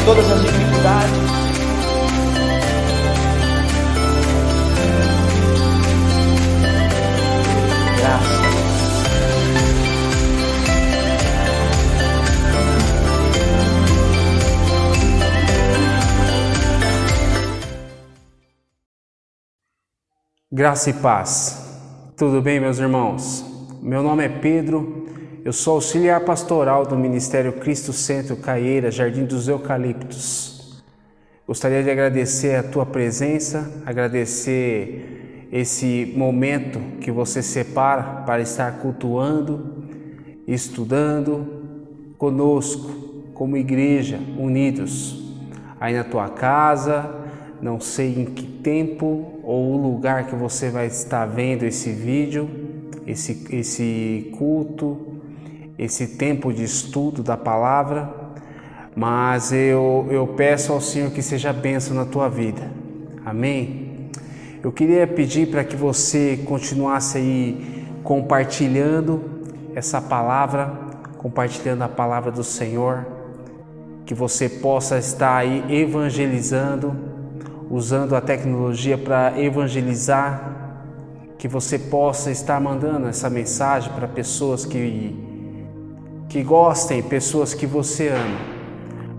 em todas as dificuldades. Graças. Graça e paz. Tudo bem, meus irmãos? Meu nome é Pedro, eu sou auxiliar pastoral do Ministério Cristo Centro Caieira, Jardim dos Eucaliptos. Gostaria de agradecer a tua presença, agradecer esse momento que você separa para estar cultuando, estudando conosco, como igreja, unidos, aí na tua casa, não sei em que tempo ou o lugar que você vai estar vendo esse vídeo, esse, esse culto, esse tempo de estudo da palavra, mas eu, eu peço ao Senhor que seja bênção na tua vida. Amém? Eu queria pedir para que você continuasse aí compartilhando essa palavra, compartilhando a palavra do Senhor, que você possa estar aí evangelizando, usando a tecnologia para evangelizar, que você possa estar mandando essa mensagem para pessoas que que gostem, pessoas que você ama,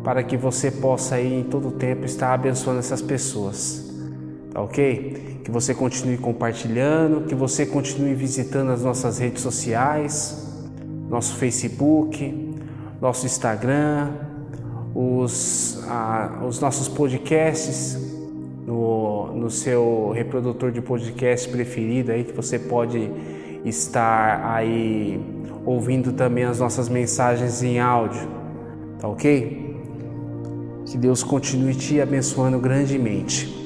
para que você possa aí em todo tempo estar abençoando essas pessoas. Tá ok? Que você continue compartilhando, que você continue visitando as nossas redes sociais, nosso Facebook, nosso Instagram, os, ah, os nossos podcasts no, no seu reprodutor de podcast preferido aí que você pode estar aí ouvindo também as nossas mensagens em áudio, tá ok? Que Deus continue te abençoando grandemente.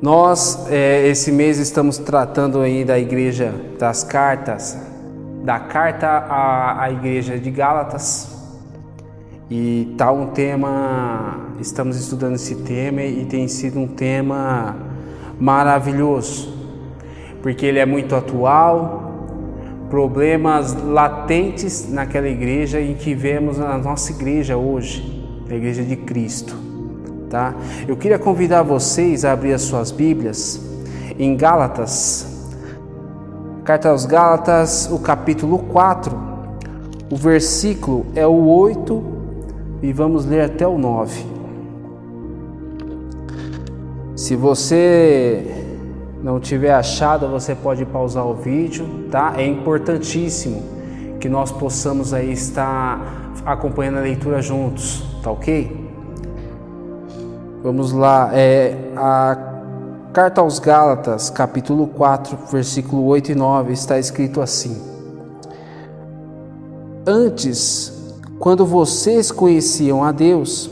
Nós, é, esse mês, estamos tratando aí da igreja das cartas, da carta à, à igreja de Gálatas. E tá um tema, estamos estudando esse tema e tem sido um tema maravilhoso, porque ele é muito atual, problemas latentes naquela igreja e que vemos na nossa igreja hoje, a igreja de Cristo, tá? Eu queria convidar vocês a abrir as suas Bíblias em Gálatas, carta aos Gálatas, o capítulo 4, o versículo é o 8 e vamos ler até o 9. Se você não tiver achado, você pode pausar o vídeo, tá? É importantíssimo que nós possamos aí estar acompanhando a leitura juntos, tá ok? Vamos lá, é a carta aos Gálatas, capítulo 4, versículo 8 e 9, está escrito assim: Antes, quando vocês conheciam a Deus,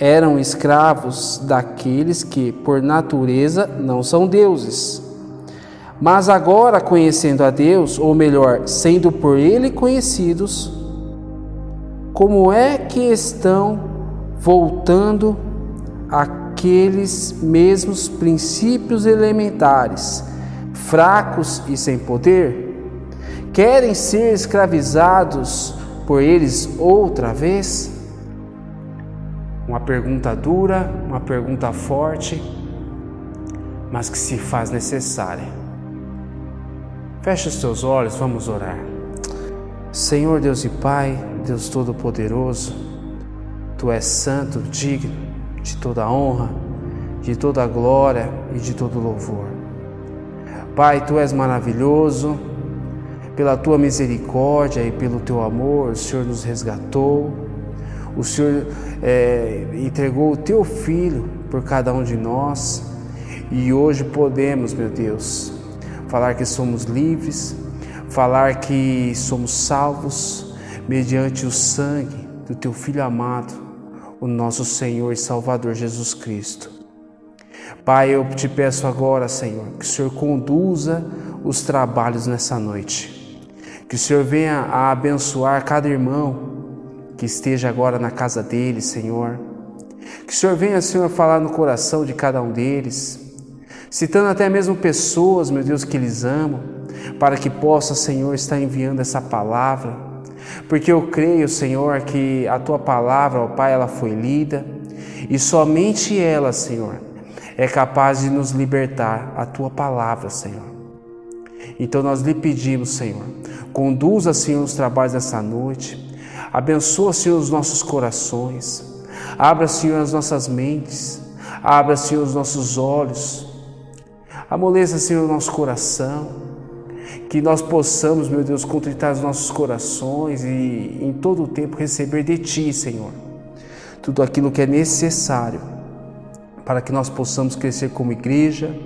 eram escravos daqueles que, por natureza, não são deuses. Mas agora, conhecendo a Deus, ou melhor, sendo por Ele conhecidos, como é que estão voltando àqueles mesmos princípios elementares, fracos e sem poder? Querem ser escravizados por eles outra vez? Uma pergunta dura, uma pergunta forte, mas que se faz necessária. Feche os teus olhos, vamos orar. Senhor Deus e Pai, Deus Todo-Poderoso, Tu és santo, digno de toda honra, de toda glória e de todo louvor. Pai, Tu és maravilhoso, pela Tua misericórdia e pelo Teu amor, o Senhor nos resgatou o Senhor é, entregou o teu filho por cada um de nós e hoje podemos, meu Deus, falar que somos livres, falar que somos salvos mediante o sangue do teu filho amado, o nosso Senhor e Salvador Jesus Cristo. Pai, eu te peço agora, Senhor, que o Senhor conduza os trabalhos nessa noite. Que o Senhor venha a abençoar cada irmão, que esteja agora na casa deles, Senhor. Que o Senhor venha, Senhor, falar no coração de cada um deles, citando até mesmo pessoas, meu Deus, que eles amam, para que possa, Senhor, estar enviando essa palavra, Porque eu creio, Senhor, que a tua palavra, ó Pai, ela foi lida e somente ela, Senhor, é capaz de nos libertar, a tua palavra, Senhor. Então nós lhe pedimos, Senhor, conduza, Senhor, os trabalhos dessa noite, abençoa, Senhor, os nossos corações, abra, Senhor, as nossas mentes, abra, Senhor, os nossos olhos, amoleça, Senhor, o nosso coração. Que nós possamos, meu Deus, contritar os nossos corações e em todo o tempo receber de Ti, Senhor, tudo aquilo que é necessário para que nós possamos crescer como igreja,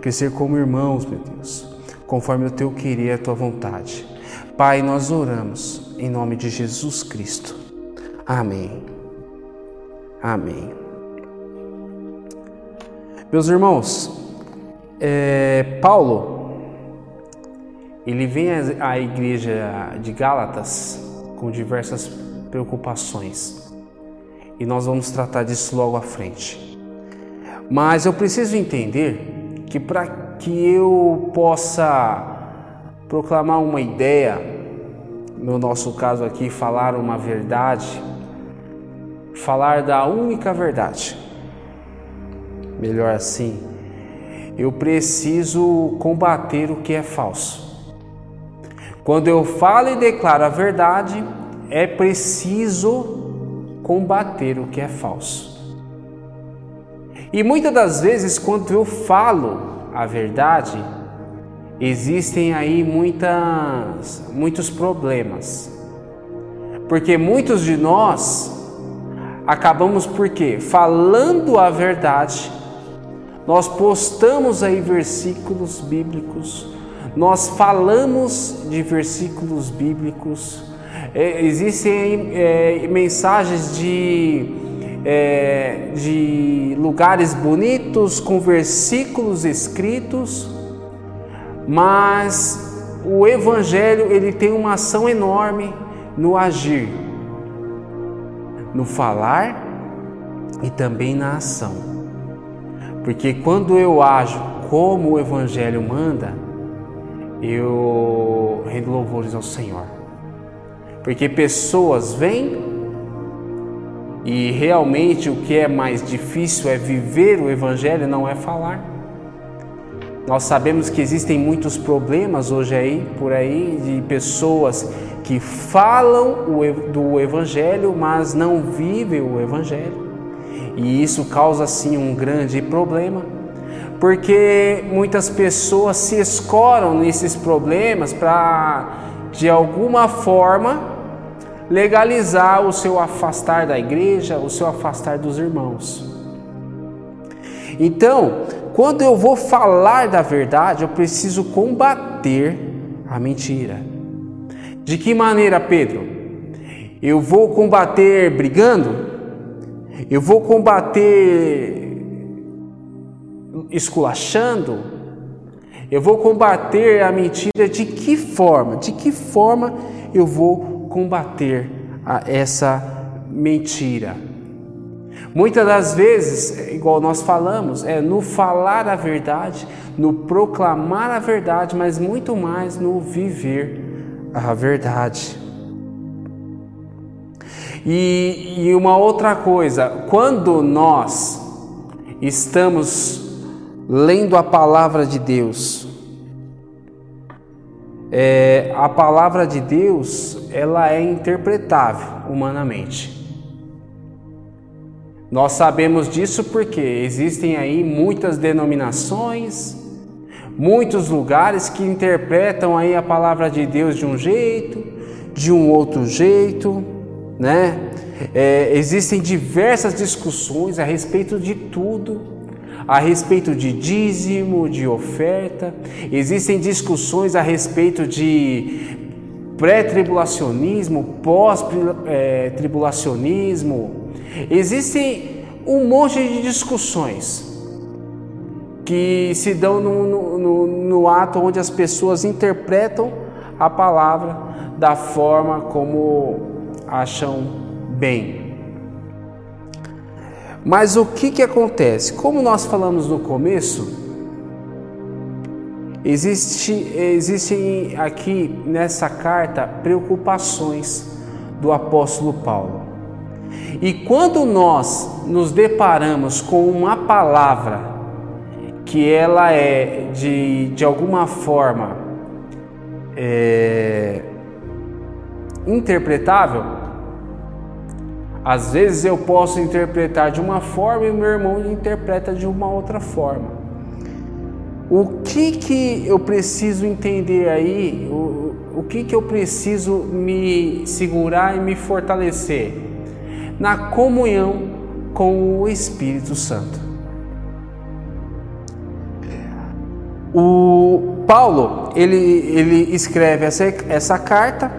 crescer como irmãos, meu Deus, conforme o Teu querer e a Tua vontade. Pai, nós oramos em nome de Jesus Cristo. Amém. Amém. Meus irmãos, é, Paulo, ele vem à igreja de Gálatas com diversas preocupações e nós vamos tratar disso logo à frente. Mas eu preciso entender que para que eu possa proclamar uma ideia, no nosso caso aqui, falar uma verdade, falar da única verdade, melhor assim, eu preciso combater o que é falso. Quando eu falo e declaro a verdade, é preciso combater o que é falso. E muitas das vezes, quando eu falo a verdade, existem aí muitas, muitos problemas. Porque muitos de nós acabamos por quê? Falando a verdade, nós postamos aí versículos bíblicos, nós falamos de versículos bíblicos, é, existem é, mensagens de, é, de lugares bonitos com versículos escritos, mas o Evangelho ele tem uma ação enorme no agir, no falar e também na ação. Porque quando eu ajo como o Evangelho manda, eu rendo louvores ao Senhor. Porque pessoas vêm e realmente o que é mais difícil é viver o Evangelho, não é falar. Nós sabemos que existem muitos problemas hoje aí, por aí, de pessoas que falam do Evangelho, mas não vivem o Evangelho. E isso causa sim um grande problema porque muitas pessoas se escoram nesses problemas para, de alguma forma, legalizar o seu afastar da igreja, o seu afastar dos irmãos. Então, quando eu vou falar da verdade, eu preciso combater a mentira. De que maneira, Pedro? Eu vou combater brigando? Eu vou combater esculachando? Eu vou combater a mentira de que forma? De que forma eu vou combater essa mentira? Muitas das vezes, igual nós falamos, é no falar a verdade, no proclamar a verdade, mas muito mais no viver a verdade. E, e uma outra coisa, quando nós estamos lendo a palavra de Deus. É, a palavra de Deus ela é interpretável humanamente. Nós sabemos disso porque existem aí muitas denominações, muitos lugares que interpretam aí a palavra de Deus de um jeito, de um outro jeito, né? É, existem diversas discussões a respeito de tudo a respeito de dízimo, de oferta, existem discussões a respeito de pré-tribulacionismo, pós-tribulacionismo, existem um monte de discussões que se dão no, no, no, ato onde as pessoas interpretam a palavra da forma como acham bem. Mas o que, que acontece? Como nós falamos no começo, existe, existem aqui nessa carta preocupações do apóstolo Paulo. E quando nós nos deparamos com uma palavra que ela é de, de alguma forma é, interpretável, às vezes eu posso interpretar de uma forma e meu irmão interpreta de uma outra forma. O que que eu preciso entender aí? O, o que que eu preciso me segurar e me fortalecer? Na comunhão com o Espírito Santo. O Paulo, ele, ele escreve essa, essa carta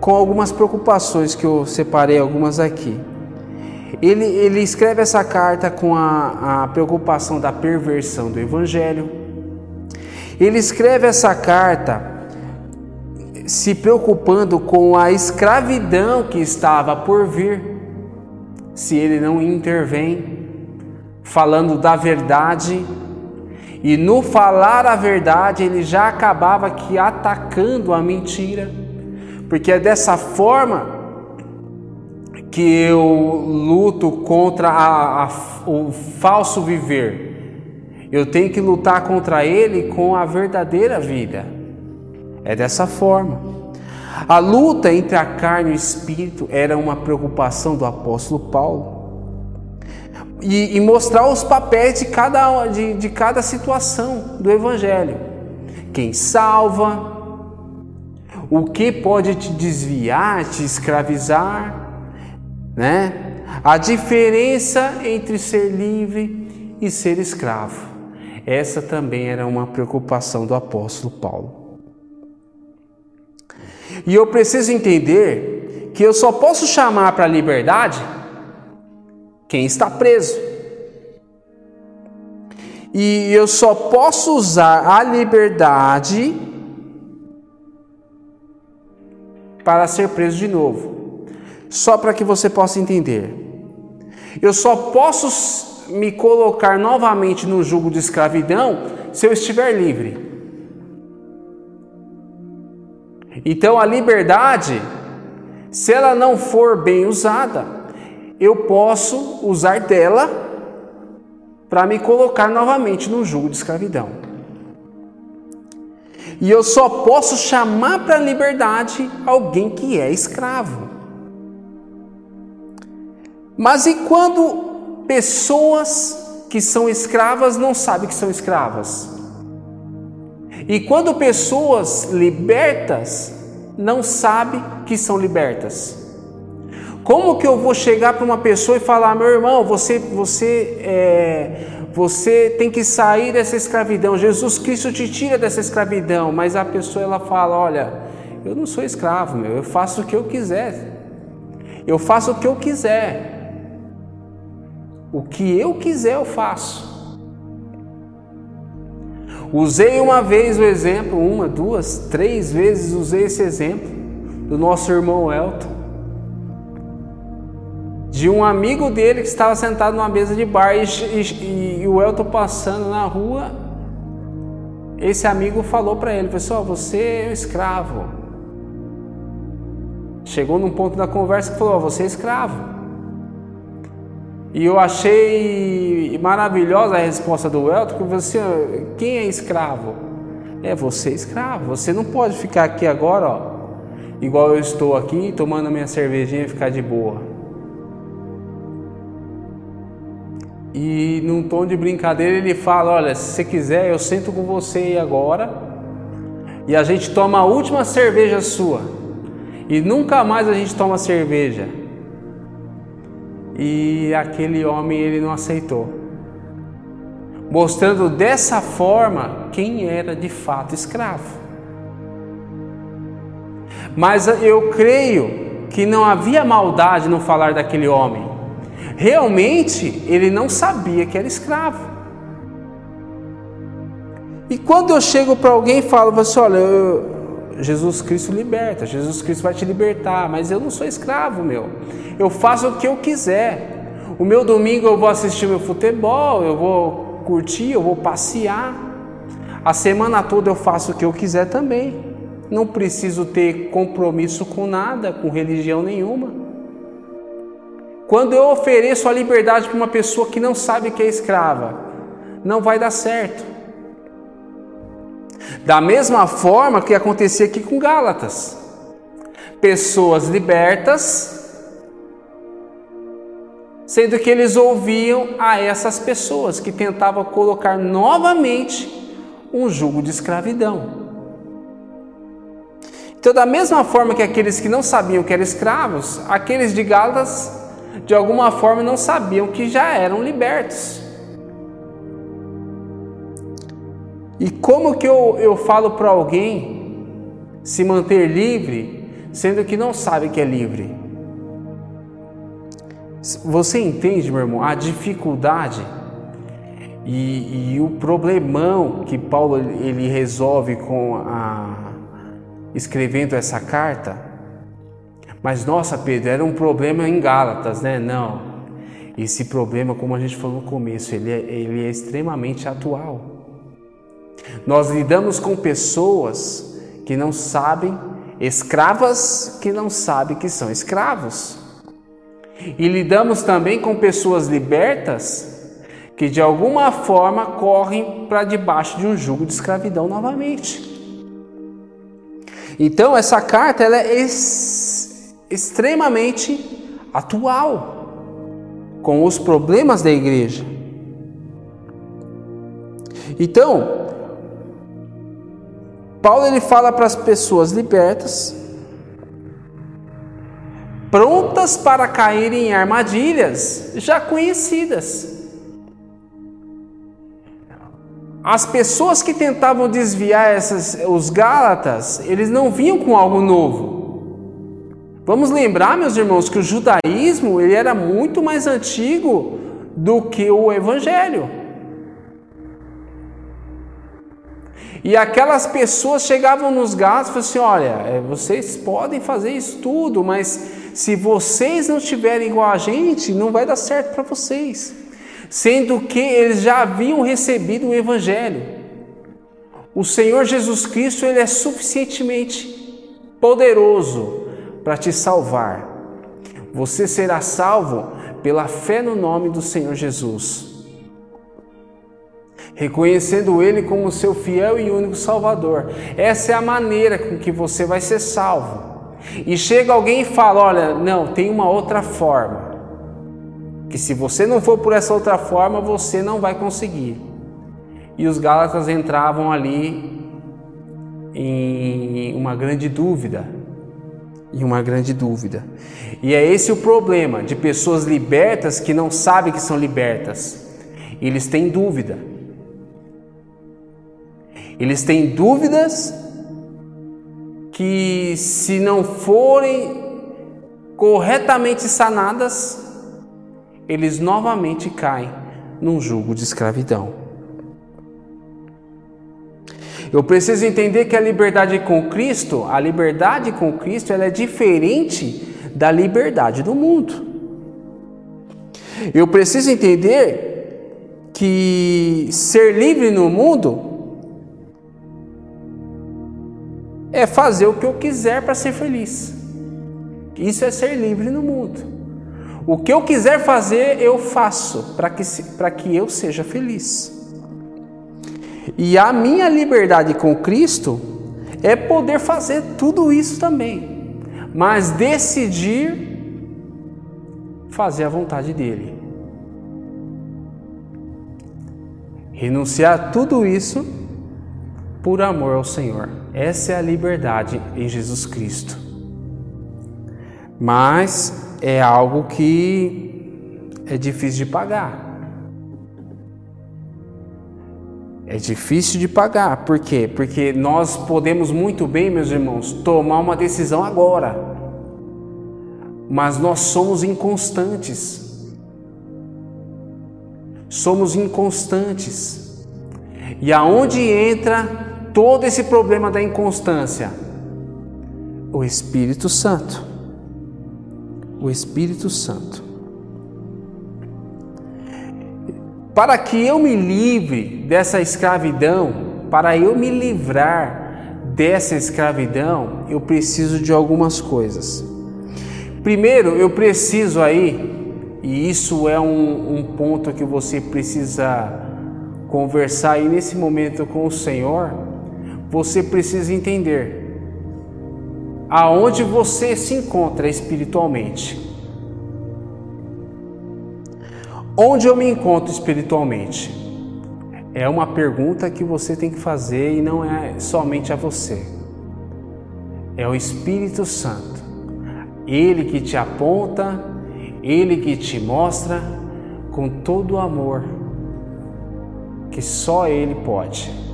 com algumas preocupações que eu separei algumas aqui. Ele, ele escreve essa carta com a, a preocupação da perversão do Evangelho. Ele escreve essa carta se preocupando com a escravidão que estava por vir, se ele não intervém, falando da verdade e no falar a verdade, ele já acabava que atacando a mentira, porque é dessa forma que eu luto contra a, a, o falso viver. Eu tenho que lutar contra ele com a verdadeira vida. É dessa forma. A luta entre a carne e o espírito era uma preocupação do apóstolo Paulo e, e mostrar os papéis de cada, de, de cada situação do Evangelho. Quem salva, o que pode te desviar, te escravizar, né? A diferença entre ser livre e ser escravo. Essa também era uma preocupação do apóstolo Paulo. E eu preciso entender que eu só posso chamar para a liberdade quem está preso. E eu só posso usar a liberdade para ser preso de novo. Só para que você possa entender. Eu só posso me colocar novamente no jugo de escravidão se eu estiver livre. Então a liberdade, se ela não for bem usada, eu posso usar dela para me colocar novamente no jugo de escravidão. E eu só posso chamar para a liberdade alguém que é escravo. Mas e quando pessoas que são escravas não sabem que são escravas? E quando pessoas libertas não sabem que são libertas? Como que eu vou chegar para uma pessoa e falar, meu irmão, você, você, é, você tem que sair dessa escravidão. Jesus Cristo te tira dessa escravidão, mas a pessoa ela fala, olha, eu não sou escravo, meu, eu faço o que eu quiser. Eu faço o que eu quiser. O que eu quiser eu faço. Usei uma vez o exemplo, uma, duas, três vezes usei esse exemplo do nosso irmão Elton de um amigo dele que estava sentado numa mesa de bar e, e, e o Elton passando na rua. Esse amigo falou para ele: Pessoal, você é um escravo. Chegou num ponto da conversa que falou: Você é escravo. E eu achei maravilhosa a resposta do Elton, que você, quem é escravo? É você escravo. Você não pode ficar aqui agora, ó, igual eu estou aqui, tomando minha cervejinha e ficar de boa. E num tom de brincadeira ele fala: Olha, se você quiser, eu sento com você agora e a gente toma a última cerveja sua. E nunca mais a gente toma cerveja. E aquele homem ele não aceitou. Mostrando dessa forma quem era de fato escravo. Mas eu creio que não havia maldade no falar daquele homem. Realmente ele não sabia que era escravo. E quando eu chego para alguém e falo assim: olha, eu, Jesus Cristo liberta, Jesus Cristo vai te libertar, mas eu não sou escravo, meu. Eu faço o que eu quiser. O meu domingo eu vou assistir meu futebol, eu vou curtir, eu vou passear. a semana toda eu faço o que eu quiser também. Não preciso ter compromisso com nada, com religião nenhuma. Quando eu ofereço a liberdade para uma pessoa que não sabe que é escrava, não vai dar certo. Da mesma forma que acontecia aqui com Gálatas. Pessoas libertas, sendo que eles ouviam a essas pessoas que tentavam colocar novamente um jugo de escravidão. Então, da mesma forma que aqueles que não sabiam que eram escravos, aqueles de Gálatas, de alguma forma, não sabiam que já eram libertos. E como que eu, eu falo para alguém se manter livre, sendo que não sabe que é livre? Você entende, meu irmão, a dificuldade e, e o problemão que Paulo ele resolve com a escrevendo essa carta, mas nossa, Pedro, era um problema em Gálatas, né? Não. Esse problema, como a gente falou no começo, ele é, ele é extremamente atual. Nós lidamos com pessoas que não sabem, escravas que não sabem que são escravos. E lidamos também com pessoas libertas que de alguma forma correm para debaixo de um jugo de escravidão novamente. Então essa carta ela é ex extremamente atual com os problemas da igreja. Então, Paulo ele fala para as pessoas libertas, prontas para caírem em armadilhas já conhecidas. As pessoas que tentavam desviar essas, os Gálatas, eles não vinham com algo novo. Vamos lembrar, meus irmãos, que o judaísmo ele era muito mais antigo do que o Evangelho. E aquelas pessoas chegavam nos Gálatas e falavam assim: olha, é, vocês podem fazer isso tudo, mas se vocês não estiverem igual a gente, não vai dar certo para vocês sendo que eles já haviam recebido o evangelho. O Senhor Jesus Cristo, ele é suficientemente poderoso para te salvar. Você será salvo pela fé no nome do Senhor Jesus. Reconhecendo Ele como seu fiel e único Salvador. Essa é a maneira com que você vai ser salvo. E chega alguém e fala: Olha, não, tem uma outra forma que se você não for por essa outra forma, você não vai conseguir. E os Gálatas entravam ali em uma grande dúvida. Em uma grande dúvida. E é esse o problema de pessoas libertas que não sabem que são libertas. Eles têm dúvida. Eles têm dúvidas que, se não forem corretamente sanadas, eles novamente caem num jugo de escravidão. Eu preciso entender que a liberdade com Cristo, a liberdade com Cristo, ela é diferente da liberdade do mundo. Eu preciso entender que ser livre no mundo é fazer o que eu quiser para ser feliz. Isso é ser livre no mundo. O que eu quiser fazer, eu faço para que, que eu seja feliz. E a minha liberdade com Cristo é poder fazer tudo isso também, mas decidir fazer a vontade dEle. Renunciar tudo isso por amor ao Senhor. Essa é a liberdade em Jesus Cristo. Mas é algo que é difícil de pagar. É difícil de pagar, por quê? Porque nós podemos muito bem, meus irmãos, tomar uma decisão agora, mas nós somos inconstantes. Somos inconstantes. E aonde entra todo esse problema da inconstância? O Espírito Santo o Espírito Santo. Para que eu me livre dessa escravidão, para eu me livrar dessa escravidão, eu preciso de algumas coisas. Primeiro, eu preciso aí, e isso é um, um ponto que você precisa conversar aí nesse momento com o Senhor, você precisa entender aonde você se encontra espiritualmente. Onde eu me encontro espiritualmente? É uma pergunta que você tem que fazer e não é somente a você. É o Espírito Santo. Ele que te aponta, Ele que te mostra com todo o amor que só Ele pode.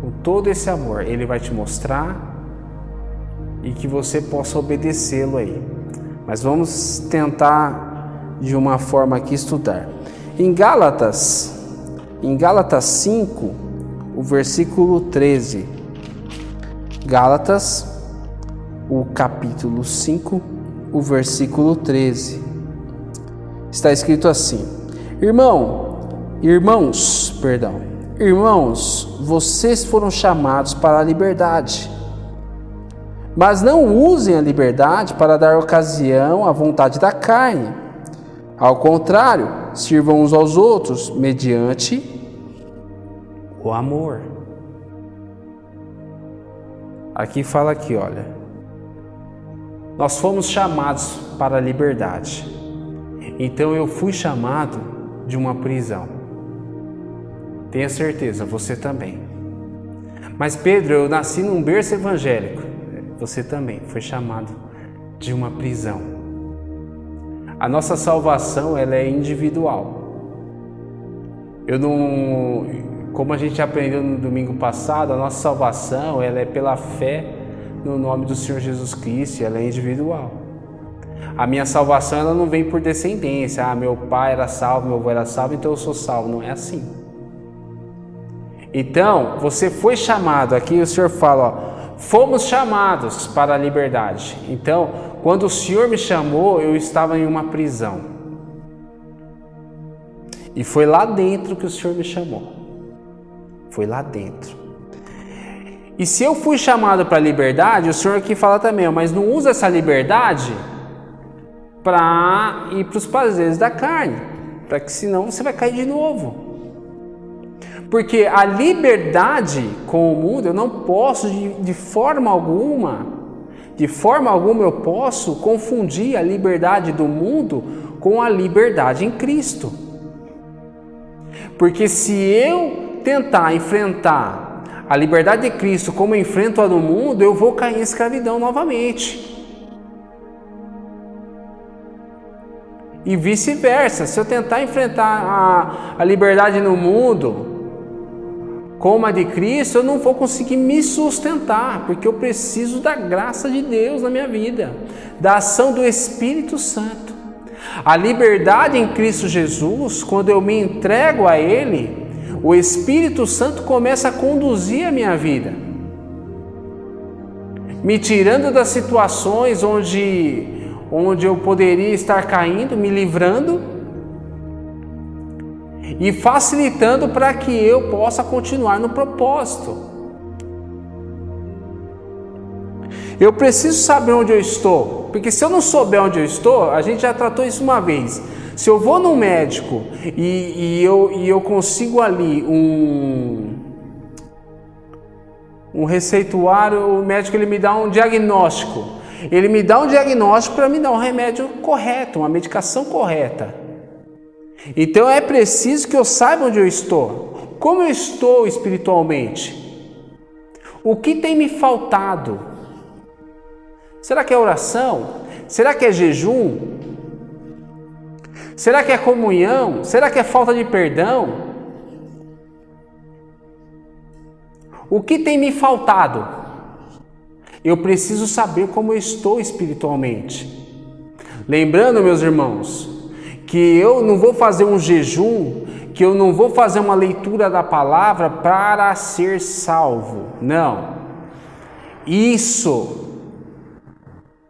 Com todo esse amor, Ele vai te mostrar e que você possa obedecê-lo aí. Mas vamos tentar de uma forma aqui estudar. Em Gálatas, em Gálatas 5, o versículo 13. Gálatas o capítulo 5, o versículo 13. Está escrito assim: Irmão, irmãos, perdão, irmãos, vocês foram chamados para a liberdade. Mas não usem a liberdade para dar ocasião à vontade da carne. Ao contrário, sirvam uns aos outros mediante o amor. Aqui fala aqui, olha. Nós fomos chamados para a liberdade. Então eu fui chamado de uma prisão. Tenha certeza, você também. Mas Pedro, eu nasci num berço evangélico. Você também foi chamado de uma prisão. A nossa salvação ela é individual. Eu não, como a gente aprendeu no domingo passado, a nossa salvação ela é pela fé no nome do Senhor Jesus Cristo, ela é individual. A minha salvação ela não vem por descendência. Ah, meu pai era salvo, meu avô era salvo, então eu sou salvo. Não é assim. Então, você foi chamado, aqui o Senhor fala, ó, fomos chamados para a liberdade. Então, quando o Senhor me chamou, eu estava em uma prisão. E foi lá dentro que o Senhor me chamou. Foi lá dentro. E se eu fui chamado para a liberdade, o Senhor aqui fala também, mas não usa essa liberdade para ir para os prazeres da carne, para que senão você vai cair de novo. Porque a liberdade com o mundo, eu não posso de, de forma alguma, de forma alguma eu posso confundir a liberdade do mundo com a liberdade em Cristo. Porque se eu tentar enfrentar a liberdade de Cristo como eu enfrento a do mundo, eu vou cair em escravidão novamente. E vice-versa, se eu tentar enfrentar a, a liberdade no mundo como a de Cristo, eu não vou conseguir me sustentar, porque eu preciso da graça de Deus na minha vida, da ação do Espírito Santo. A liberdade em Cristo Jesus, quando eu me entrego a Ele, o Espírito Santo começa a conduzir a minha vida, me tirando das situações onde, onde eu poderia estar caindo, me livrando e facilitando para que eu possa continuar no propósito. Eu preciso saber onde eu estou, porque se eu não souber onde eu estou, a gente já tratou isso uma vez. Se eu vou no médico e, e, eu, e eu consigo ali um, um receituário, o médico ele me dá um diagnóstico. Ele me dá um diagnóstico para me dar um remédio correto, uma medicação correta. Então é preciso que eu saiba onde eu estou. Como eu estou espiritualmente? O que tem me faltado? Será que é oração? Será que é jejum? Será que é comunhão? Será que é falta de perdão? O que tem me faltado? Eu preciso saber como eu estou espiritualmente. Lembrando, meus irmãos, que eu não vou fazer um jejum, que eu não vou fazer uma leitura da palavra para ser salvo. Não. Isso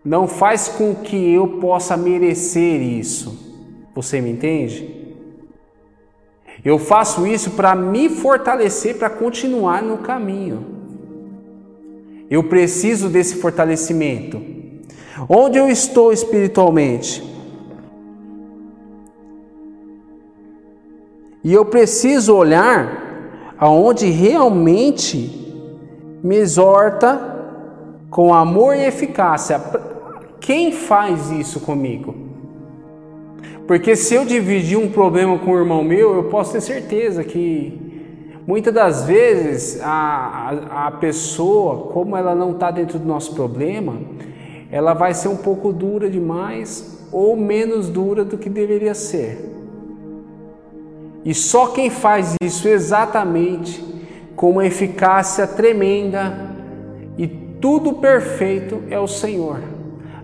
não faz com que eu possa merecer isso. Você me entende? Eu faço isso para me fortalecer, para continuar no caminho. Eu preciso desse fortalecimento. Onde eu estou espiritualmente? E eu preciso olhar aonde realmente me exorta com amor e eficácia. Quem faz isso comigo? Porque se eu dividir um problema com o irmão meu, eu posso ter certeza que muitas das vezes a, a, a pessoa, como ela não está dentro do nosso problema, ela vai ser um pouco dura demais ou menos dura do que deveria ser. E só quem faz isso exatamente com uma eficácia tremenda e tudo perfeito é o Senhor,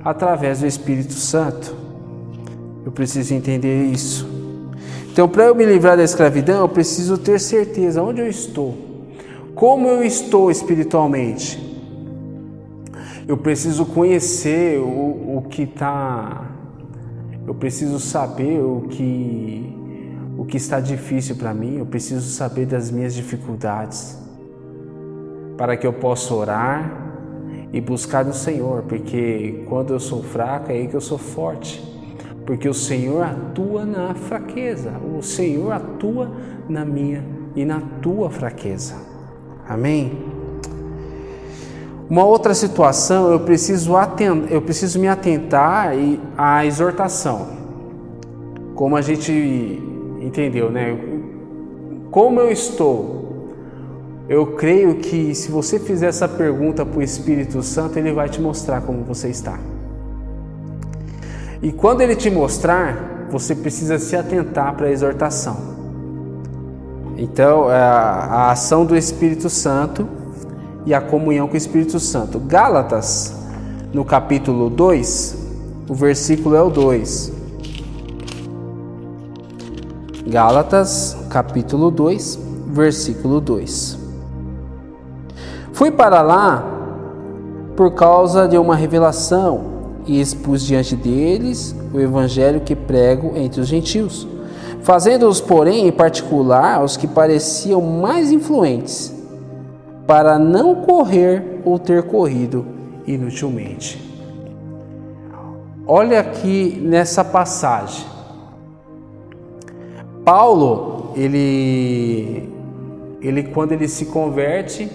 através do Espírito Santo. Eu preciso entender isso. Então, para eu me livrar da escravidão, eu preciso ter certeza onde eu estou, como eu estou espiritualmente. Eu preciso conhecer o, o que está. Eu preciso saber o que o que está difícil para mim, eu preciso saber das minhas dificuldades, para que eu possa orar e buscar no Senhor, porque quando eu sou fraco é aí que eu sou forte, porque o Senhor atua na fraqueza, o Senhor atua na minha e na tua fraqueza. Amém? Uma outra situação, eu preciso, atent... eu preciso me atentar à exortação. Como a gente entendeu, né? Como eu estou? Eu creio que se você fizer essa pergunta para o Espírito Santo, ele vai te mostrar como você está. E quando ele te mostrar, você precisa se atentar para a exortação. Então, é a, ação do Espírito Santo e a comunhão com o Espírito Santo. Gálatas, no capítulo 2, o versículo é o 2. Gálatas, capítulo 2, versículo 2. Fui para lá por causa de uma revelação e expus diante deles o evangelho que prego entre os gentios, fazendo-os, porém, em particular aos que pareciam mais influentes, para não correr ou ter corrido inutilmente. Olha aqui nessa passagem. Paulo, ele, ele quando ele se converte,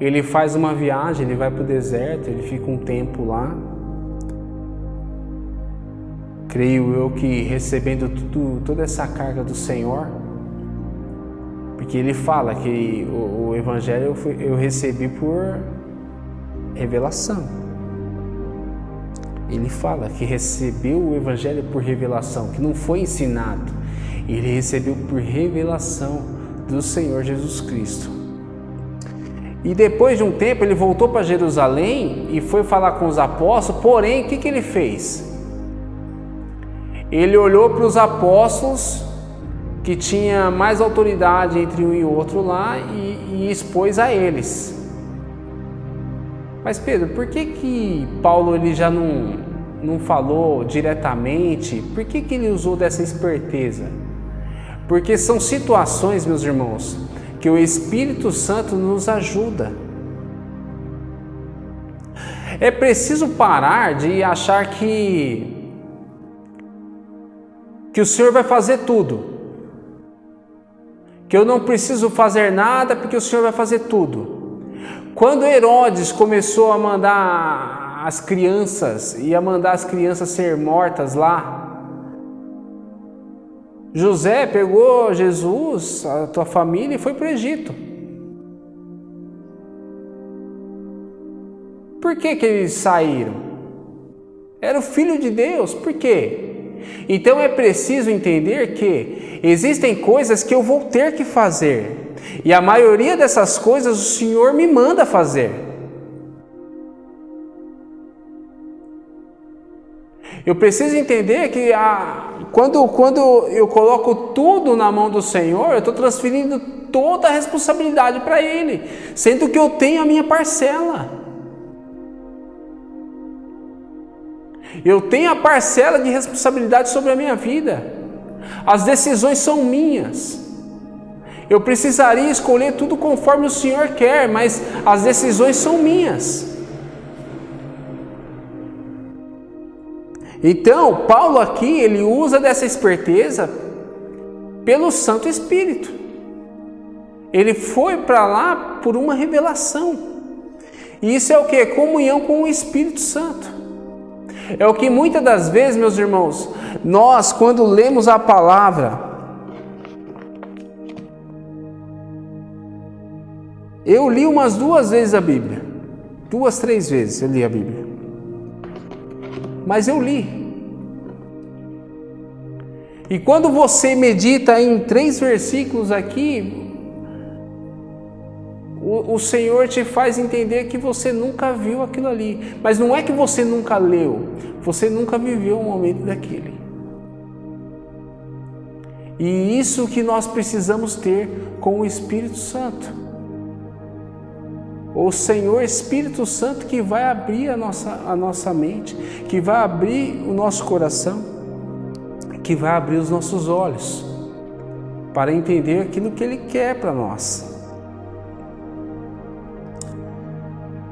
ele faz uma viagem, ele vai para o deserto, ele fica um tempo lá. Creio eu que recebendo tudo, toda essa carga do Senhor, porque ele fala que o, o Evangelho eu, fui, eu recebi por revelação. Ele fala que recebeu o Evangelho por revelação, que não foi ensinado ele recebeu por revelação do Senhor Jesus Cristo. E depois de um tempo ele voltou para Jerusalém e foi falar com os apóstolos, porém, o que, que ele fez? Ele olhou para os apóstolos que tinha mais autoridade entre um e outro lá e, e expôs a eles. Mas Pedro, por que que Paulo ele já não, não falou diretamente? Por que que ele usou dessa esperteza? Porque são situações, meus irmãos, que o Espírito Santo nos ajuda. É preciso parar de achar que que o Senhor vai fazer tudo. Que eu não preciso fazer nada porque o Senhor vai fazer tudo. Quando Herodes começou a mandar as crianças, ia mandar as crianças ser mortas lá, José pegou Jesus, a tua família, e foi para o Egito. Por que, que eles saíram? Era o filho de Deus, por quê? Então é preciso entender que existem coisas que eu vou ter que fazer, e a maioria dessas coisas o Senhor me manda fazer. Eu preciso entender que a, quando, quando eu coloco tudo na mão do Senhor, eu estou transferindo toda a responsabilidade para Ele, sendo que eu tenho a minha parcela. Eu tenho a parcela de responsabilidade sobre a minha vida. As decisões são minhas. Eu precisaria escolher tudo conforme o Senhor quer, mas as decisões são minhas. Então, Paulo aqui, ele usa dessa esperteza pelo Santo Espírito. Ele foi para lá por uma revelação. E isso é o que? Comunhão com o Espírito Santo. É o que muitas das vezes, meus irmãos, nós, quando lemos a palavra, eu li umas duas vezes a Bíblia, duas, três vezes eu li a Bíblia, mas eu li. E quando você medita em três versículos aqui, o, o, Senhor te faz entender que você nunca viu aquilo ali. Mas não é que você nunca leu, você nunca viveu um momento daquele. E isso que nós precisamos ter com o Espírito Santo. O Senhor Espírito Santo que vai abrir a nossa, a nossa mente, que vai abrir o nosso coração, que vai abrir os nossos olhos para entender aquilo que Ele quer para nós.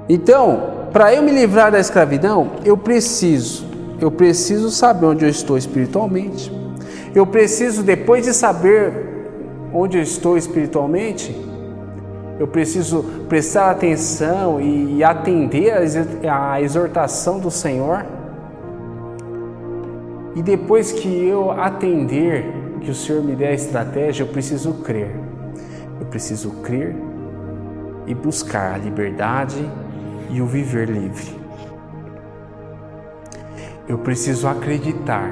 Então, para eu me livrar da escravidão, eu preciso, eu preciso saber onde eu estou espiritualmente. Eu preciso, depois de saber onde eu estou espiritualmente, eu preciso prestar atenção e atender a exortação do Senhor. E depois que eu atender, que o Senhor me der a estratégia, eu preciso crer. Eu preciso crer e buscar a liberdade e o viver livre. Eu preciso acreditar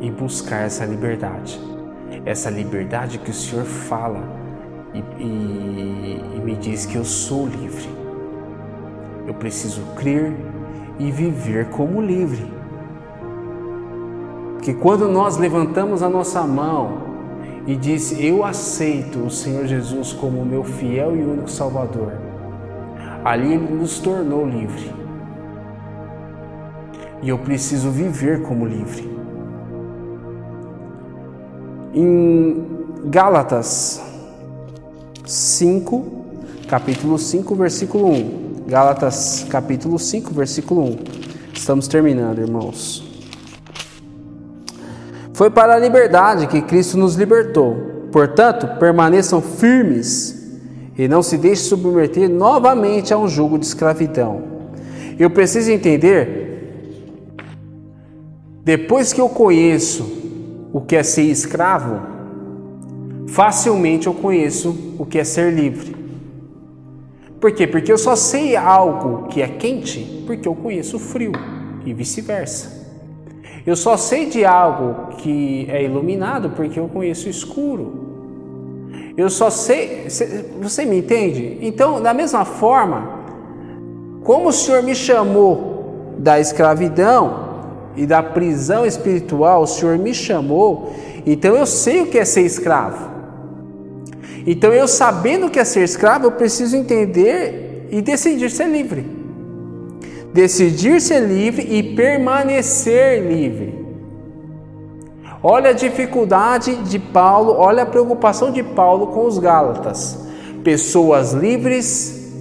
e buscar essa liberdade, essa liberdade que o Senhor fala e, e, e me diz que eu sou livre. Eu preciso crer e viver como livre. Porque quando nós levantamos a nossa mão e diz eu aceito o Senhor Jesus como meu fiel e único Salvador, ali Ele nos tornou livre. E eu preciso viver como livre. Em Gálatas 5, capítulo 5, versículo 1. Gálatas, capítulo 5, versículo 1. Estamos terminando, irmãos. Foi para a liberdade que Cristo nos libertou. Portanto, permaneçam firmes e não se deixe submeter novamente a um jugo de escravidão. Eu preciso entender, depois que eu conheço o que é ser escravo, facilmente eu conheço o que é ser livre. Por quê? Porque eu só sei algo que é quente porque eu conheço o frio e vice-versa. Eu só sei de algo que é iluminado porque eu conheço o escuro. Eu só sei, você me entende? Então, da mesma forma, como o Senhor me chamou da escravidão e da prisão espiritual, o Senhor me chamou, então eu sei o que é ser escravo. Então, eu sabendo que é ser escravo, eu preciso entender e decidir ser livre. Decidir ser livre e permanecer livre. Olha a dificuldade de Paulo, olha a preocupação de Paulo com os Gálatas. Pessoas livres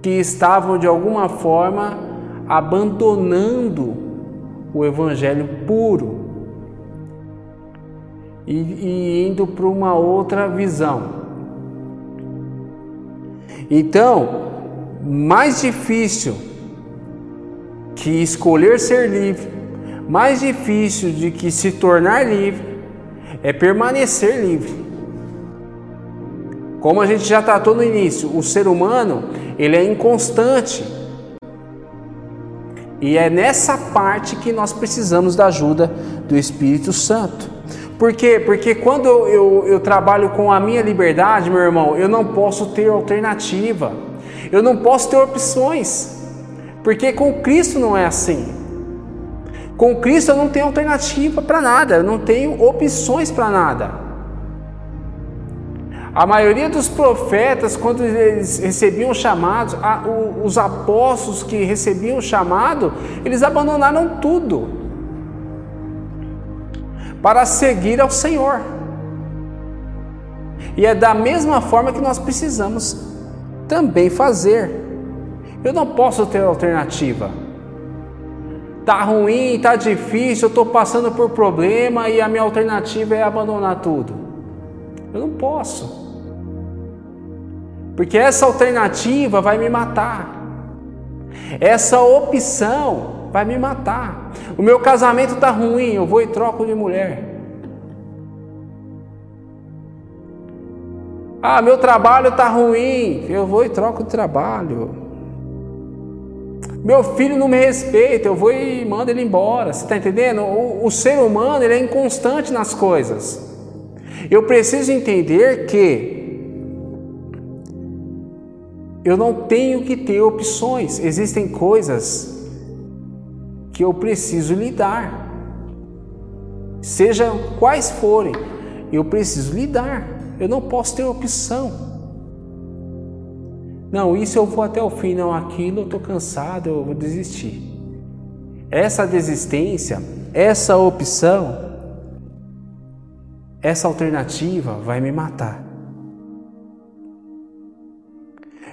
que estavam de alguma forma abandonando o evangelho puro e, e indo para uma outra visão. Então, mais difícil que escolher ser livre mais difícil de que se tornar livre é permanecer livre. Como a gente já tratou no início, o ser humano ele é inconstante. E é nessa parte que nós precisamos da ajuda do Espírito Santo. Por quê? Porque quando eu, eu trabalho com a minha liberdade, meu irmão, eu não posso ter alternativa. Eu não posso ter opções. Porque com Cristo não é assim. Com Cristo eu não tenho alternativa para nada, eu não tenho opções para nada. A maioria dos profetas, quando eles recebiam chamados, os apóstolos que recebiam o chamado, eles abandonaram tudo para seguir ao Senhor. E é da mesma forma que nós precisamos também fazer. Eu não posso ter alternativa. Tá ruim, tá difícil, eu estou passando por problema e a minha alternativa é abandonar tudo. Eu não posso. Porque essa alternativa vai me matar. Essa opção vai me matar. O meu casamento está ruim, eu vou e troco de mulher. Ah, meu trabalho está ruim, eu vou e troco de trabalho. Meu filho não me respeita, eu vou e mando ele embora. Você está entendendo? O, o ser humano ele é inconstante nas coisas. Eu preciso entender que eu não tenho que ter opções. Existem coisas que eu preciso lidar. Sejam quais forem, eu preciso lidar. Eu não posso ter opção. Não, isso eu vou até o fim, não, aquilo eu estou cansado, eu vou desistir. Essa desistência, essa opção, essa alternativa vai me matar.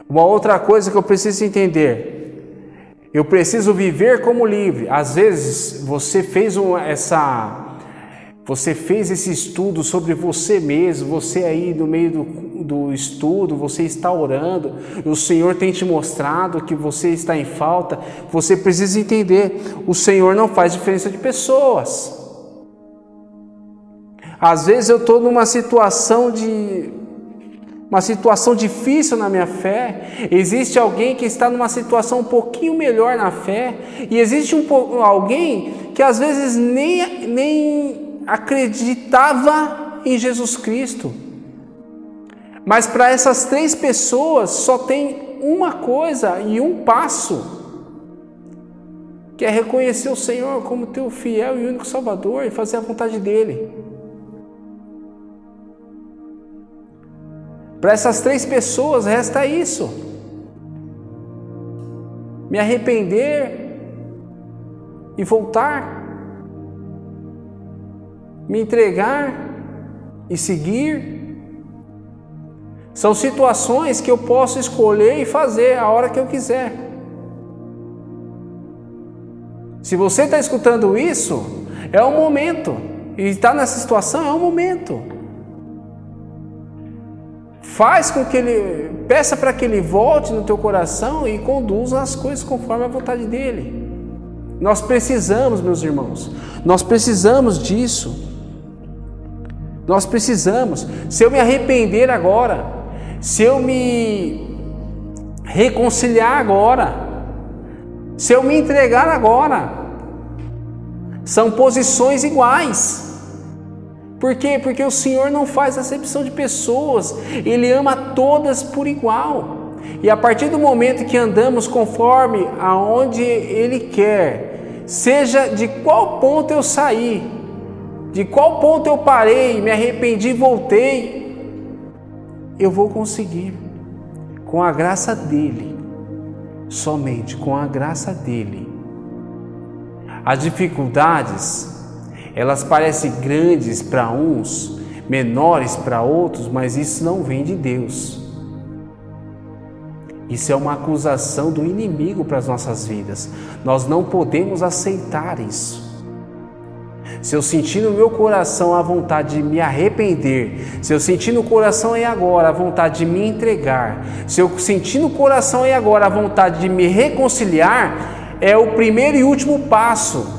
Uma outra coisa que eu preciso entender, eu preciso viver como livre. Às vezes você fez um, essa você fez esse estudo sobre você mesmo, você aí no meio do, do estudo, você está orando, o Senhor tem te mostrado que você está em falta, você precisa entender: o Senhor não faz diferença de pessoas. Às vezes eu estou numa situação de uma situação difícil na minha fé, existe alguém que está numa situação um pouquinho melhor na fé, e existe um, alguém que às vezes nem, nem acreditava em Jesus Cristo. Mas para essas três pessoas só tem uma coisa e um passo, que é reconhecer o Senhor como teu fiel e único Salvador e fazer a vontade dEle. Para essas três pessoas resta isso: me arrepender e voltar, me entregar e seguir. São situações que eu posso escolher e fazer a hora que eu quiser. Se você está escutando isso, é o momento. E está nessa situação, é o momento. Faz com que ele, peça para que ele volte no teu coração e conduza as coisas conforme a vontade dele. Nós precisamos, meus irmãos, nós precisamos disso. Nós precisamos. Se eu me arrepender agora, se eu me reconciliar agora, se eu me entregar agora, são posições iguais. Por quê? Porque o Senhor não faz acepção de pessoas, Ele ama todas por igual. E a partir do momento que andamos conforme aonde Ele quer, seja de qual ponto eu saí, de qual ponto eu parei, me arrependi, voltei, eu vou conseguir, com a graça dEle, somente com a graça dEle. As dificuldades, elas parecem grandes para uns, menores para outros, mas isso não vem de Deus. Isso é uma acusação do inimigo para as nossas vidas. Nós não podemos aceitar isso. Se eu sentir no meu coração a vontade de me arrepender, se eu sentir no coração aí agora a vontade de me entregar, se eu sentir no coração aí agora a vontade de me reconciliar, é o primeiro e último passo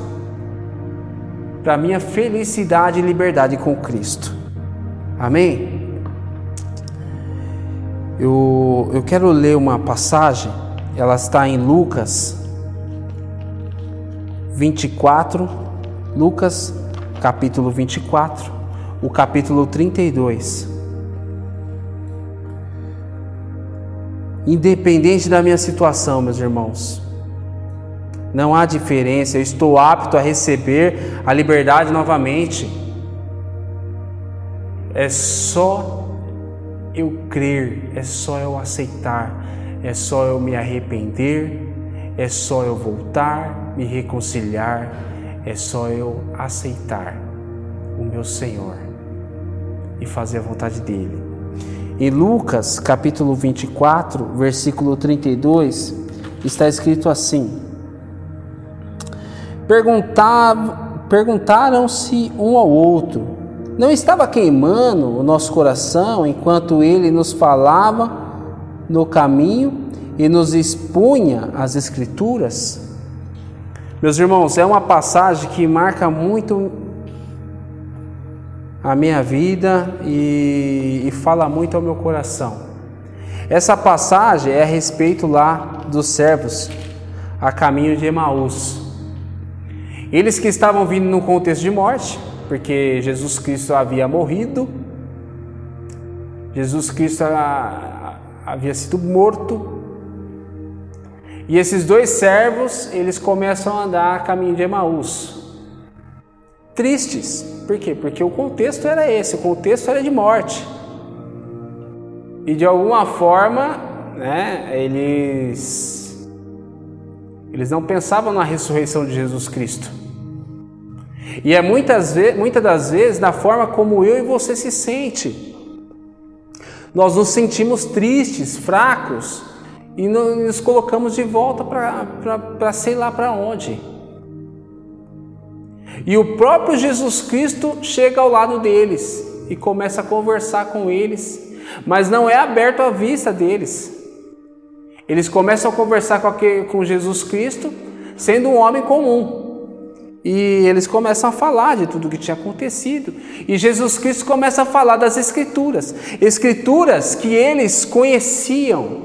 para minha felicidade e liberdade com Cristo. Amém? Eu, eu quero ler uma passagem, ela está em Lucas 24, Lucas capítulo 24, o capítulo 32. Independente da minha situação, meus irmãos, não há diferença, eu estou apto a receber a liberdade novamente. É só eu crer, é só eu aceitar, é só eu me arrepender, é só eu voltar, me reconciliar, é só eu aceitar o meu Senhor e fazer a vontade dele. Em Lucas, capítulo 24, versículo 32, está escrito assim: Perguntaram-se um ao outro: Não estava queimando o nosso coração enquanto ele nos falava no caminho e nos expunha as Escrituras? Meus irmãos, é uma passagem que marca muito a minha vida e, e, fala muito ao meu coração. Essa passagem é a respeito lá dos servos a caminho de Emaús. Eles que estavam vindo no contexto de morte, porque Jesus Cristo havia morrido, Jesus Cristo havia sido morto, e esses dois servos, eles começam a andar a caminho de Emaús. Tristes, por quê? Porque o contexto era esse, o contexto era de morte. E de alguma forma, né, eles eles não pensavam na ressurreição de Jesus Cristo. E é muitas, muitas das vezes da forma como eu e você se sente. Nós nos sentimos tristes, fracos e nos colocamos de volta para sei lá para onde. E o próprio Jesus Cristo chega ao lado deles e começa a conversar com eles, mas não é aberto à vista deles. Eles começam a conversar com, aquele, com Jesus Cristo, sendo um homem comum. E eles começam a falar de tudo o que tinha acontecido. E Jesus Cristo começa a falar das Escrituras, Escrituras que eles conheciam.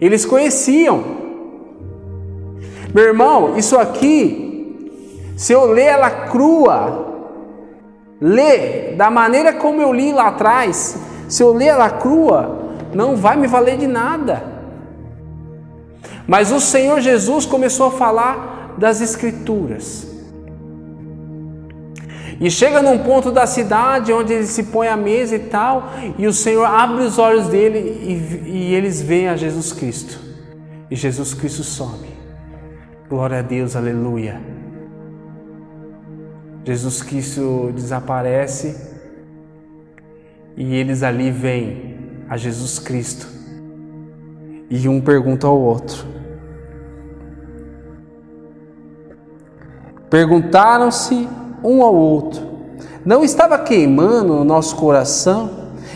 Eles conheciam. Meu irmão, isso aqui, se eu ler ela crua, ler da maneira como eu li lá atrás, se eu ler ela crua, não vai me valer de nada. Mas o Senhor Jesus começou a falar das Escrituras. E chega num ponto da cidade onde ele se põe à mesa e tal, e o Senhor abre os olhos dele e, e eles veem a Jesus Cristo. E Jesus Cristo some. Glória a Deus, aleluia. Jesus Cristo desaparece e eles ali veem a Jesus Cristo. E um pergunta ao outro: Perguntaram-se um ao outro: Não estava queimando o nosso coração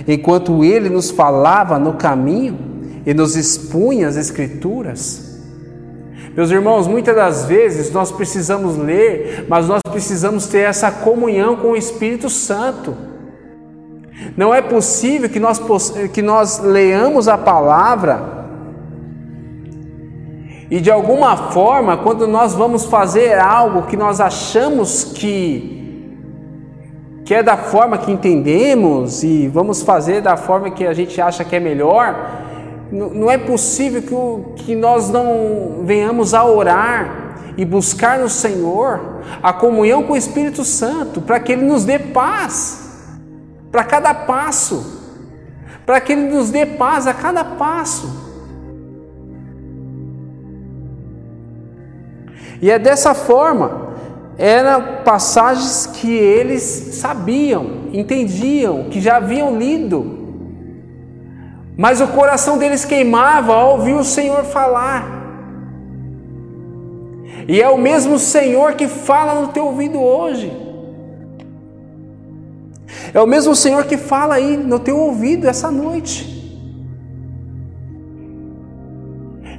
enquanto ele nos falava no caminho e nos expunha as Escrituras? Meus irmãos, muitas das vezes nós precisamos ler, mas nós precisamos ter essa comunhão com o Espírito Santo. Não é possível que nós, que nós leamos a palavra e de alguma forma, quando nós vamos fazer algo que nós achamos que que é da forma que entendemos e vamos fazer da forma que a gente acha que é melhor, não é possível que, que nós não venhamos a orar e buscar no Senhor a comunhão com o Espírito Santo, para que Ele nos dê paz, para cada passo, para que Ele nos dê paz a cada passo. E é dessa forma, eram passagens que eles sabiam, entendiam, que já haviam lido, mas o coração deles queimava ao ouvir o Senhor falar. E é o mesmo Senhor que fala no teu ouvido hoje. É o mesmo Senhor que fala aí no teu ouvido essa noite.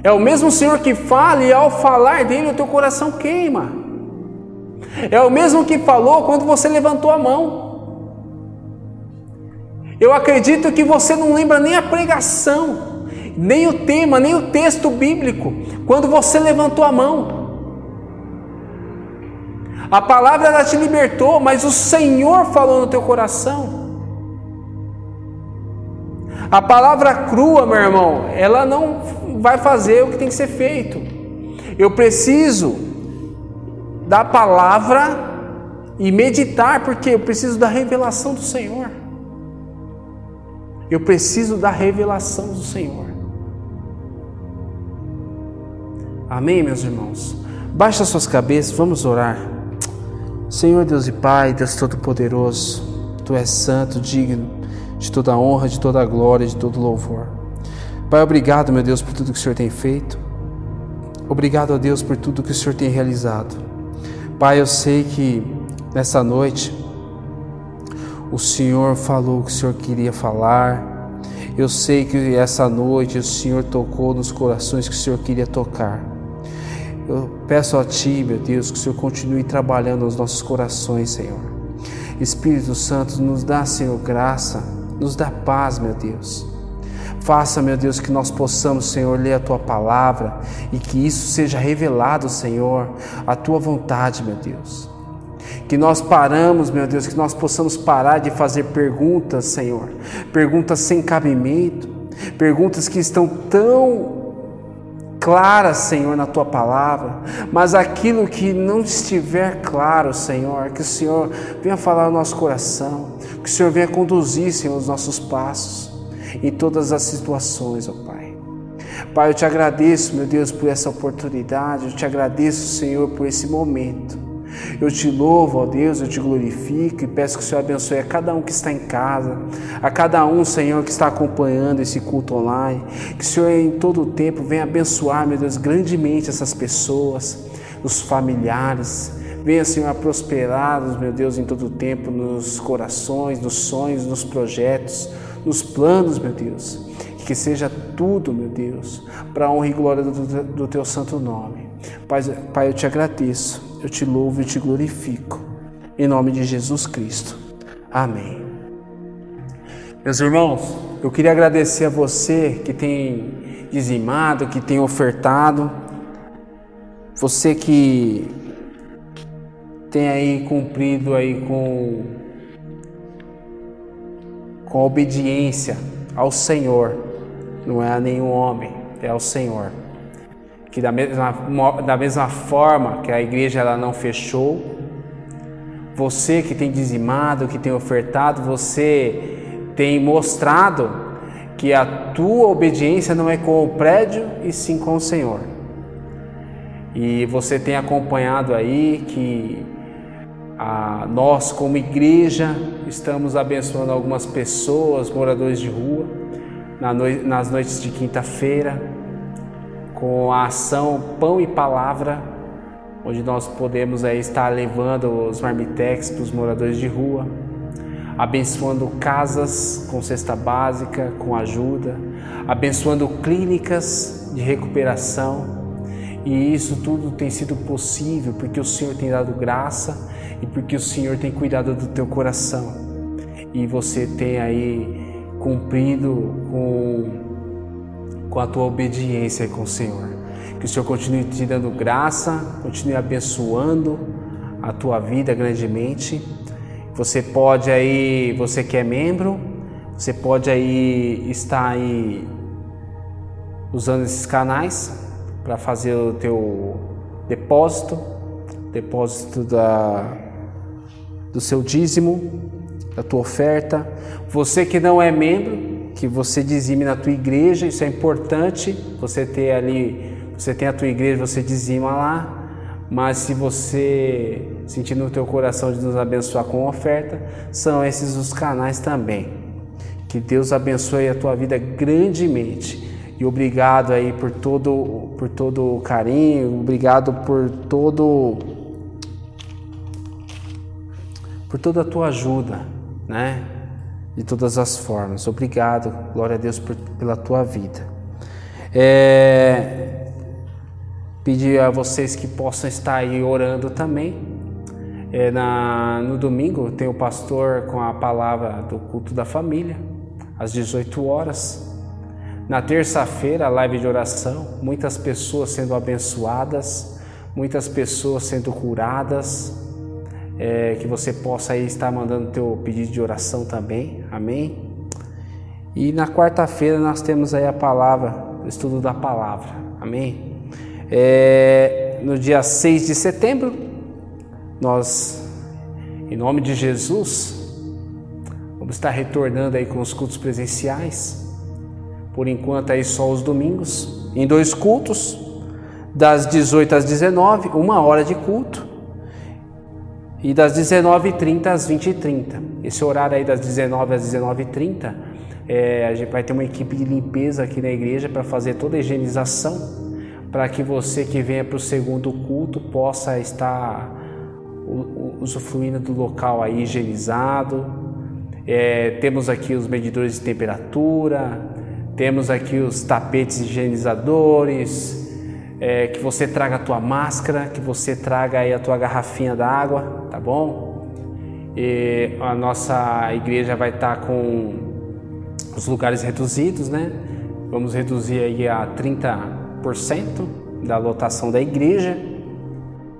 É o mesmo Senhor que fala e ao falar dele o teu coração queima. É o mesmo que falou quando você levantou a mão. Eu acredito que você não lembra nem a pregação, nem o tema, nem o texto bíblico, quando você levantou a mão. A palavra ela te libertou, mas o Senhor falou no teu coração. A palavra crua, meu irmão, ela não vai fazer o que tem que ser feito. Eu preciso da palavra e meditar, porque eu preciso da revelação do Senhor. Eu preciso da revelação do Senhor. Amém, meus irmãos? Baixa suas cabeças, vamos orar. Senhor Deus e Pai, Deus Todo-Poderoso, Tu és santo, digno de toda honra, de toda glória, de todo louvor. Pai, obrigado, meu Deus, por tudo que o Senhor tem feito. Obrigado a Deus por tudo que o Senhor tem realizado. Pai, eu sei que nessa noite o Senhor falou o que o Senhor queria falar. Eu sei que essa noite o Senhor tocou nos corações que o Senhor queria tocar. Eu peço a Ti, meu Deus, que o Senhor continue trabalhando nos nossos corações, Senhor. Espírito Santo, nos dá, Senhor, graça, nos dá paz, meu Deus. Faça, meu Deus, que nós possamos, Senhor, ler a tua palavra e que isso seja revelado, Senhor, a tua vontade, meu Deus. Que nós paramos, meu Deus, que nós possamos parar de fazer perguntas, Senhor, perguntas sem cabimento, perguntas que estão tão claras, Senhor, na tua palavra, mas aquilo que não estiver claro, Senhor, que o Senhor venha falar no nosso coração, que o Senhor venha conduzir, Senhor, os nossos passos em todas as situações, ó Pai. Pai, eu te agradeço, meu Deus, por essa oportunidade, eu te agradeço, Senhor, por esse momento. Eu te louvo, ó Deus, eu te glorifico e peço que o Senhor abençoe a cada um que está em casa, a cada um, Senhor, que está acompanhando esse culto online. Que o Senhor, em todo o tempo, venha abençoar, meu Deus, grandemente essas pessoas, os familiares. Venha, Senhor, a prosperar, meu Deus, em todo o tempo, nos corações, nos sonhos, nos projetos, nos planos, meu Deus. Que seja tudo, meu Deus, para a honra e glória do, do teu santo nome. Pai, Pai, eu te agradeço eu te louvo e te glorifico. Em nome de Jesus Cristo. Amém. Meus irmãos, eu queria agradecer a você que tem dizimado, que tem ofertado, você que tem aí cumprido aí com com obediência ao Senhor, não é a nenhum homem, é ao Senhor que da mesma, da mesma forma que a igreja ela não fechou, você que tem dizimado, que tem ofertado, você tem mostrado que a tua obediência não é com o prédio e sim com o Senhor. E você tem acompanhado aí que a, nós, como igreja, estamos abençoando algumas pessoas, moradores de rua, na no, nas noites de quinta-feira com a ação Pão e Palavra, onde nós podemos aí estar levando os marmitex para os moradores de rua, abençoando casas com cesta básica, com ajuda, abençoando clínicas de recuperação. E isso tudo tem sido possível porque o Senhor tem dado graça e porque o Senhor tem cuidado do teu coração. E você tem aí cumprido com com a tua obediência com o Senhor. Que o Senhor continue te dando graça, continue abençoando a tua vida grandemente. Você pode aí, você que é membro, você pode aí estar aí usando esses canais para fazer o teu depósito, depósito da, do seu dízimo, da tua oferta. Você que não é membro, que você dizime na tua igreja, isso é importante, você ter ali, você tem a tua igreja, você dizima lá, mas se você sentir no teu coração de nos abençoar com oferta, são esses os canais também. Que Deus abençoe a tua vida grandemente. E obrigado aí por todo por todo o carinho, obrigado por todo por toda a tua ajuda, né? De todas as formas. Obrigado, glória a Deus por, pela tua vida. É, pedir a vocês que possam estar aí orando também. É, na, no domingo tem o pastor com a palavra do culto da família, às 18 horas. Na terça-feira, live de oração, muitas pessoas sendo abençoadas, muitas pessoas sendo curadas, é, que você possa aí estar mandando teu pedido de oração também, amém? E na quarta-feira nós temos aí a palavra, o estudo da palavra, amém? É, no dia 6 de setembro, nós, em nome de Jesus, vamos estar retornando aí com os cultos presenciais, por enquanto aí só os domingos, em dois cultos, das 18 às 19, uma hora de culto, E das 19h30 às 20h30. Esse horário aí das 19 às 19h30, é, a gente vai ter uma equipe de limpeza aqui na igreja para fazer toda a higienização, para que você que venha para o segundo culto possa estar usufruindo do local aí higienizado. É, temos aqui os medidores de temperatura, temos aqui os tapetes higienizadores, é, que você traga a tua máscara, que você traga aí a tua garrafinha d'água, tá bom? E a nossa igreja vai estar tá com os lugares reduzidos, né? Vamos reduzir aí a 30% da lotação da igreja,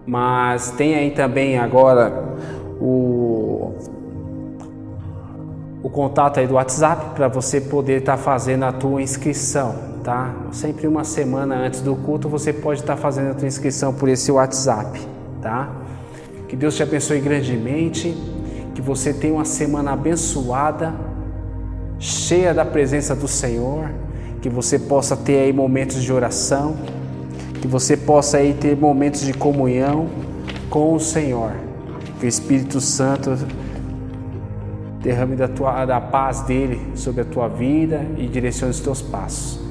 mas tem aí também agora o o contato aí do WhatsApp para você poder estar tá fazendo a tua inscrição, tá? Sempre uma semana antes do culto você pode estar tá fazendo a tua inscrição por esse WhatsApp, tá? Que Deus te abençoe grandemente, que você tenha uma semana abençoada, cheia da presença do Senhor, que você possa ter aí momentos de oração, que você possa aí ter momentos de comunhão com o Senhor. Que o Espírito Santo derrame da, tua, da paz dele sobre a tua vida e direcione os teus passos.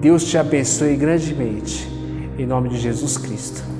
Deus te abençoe grandemente, em nome de Jesus Cristo.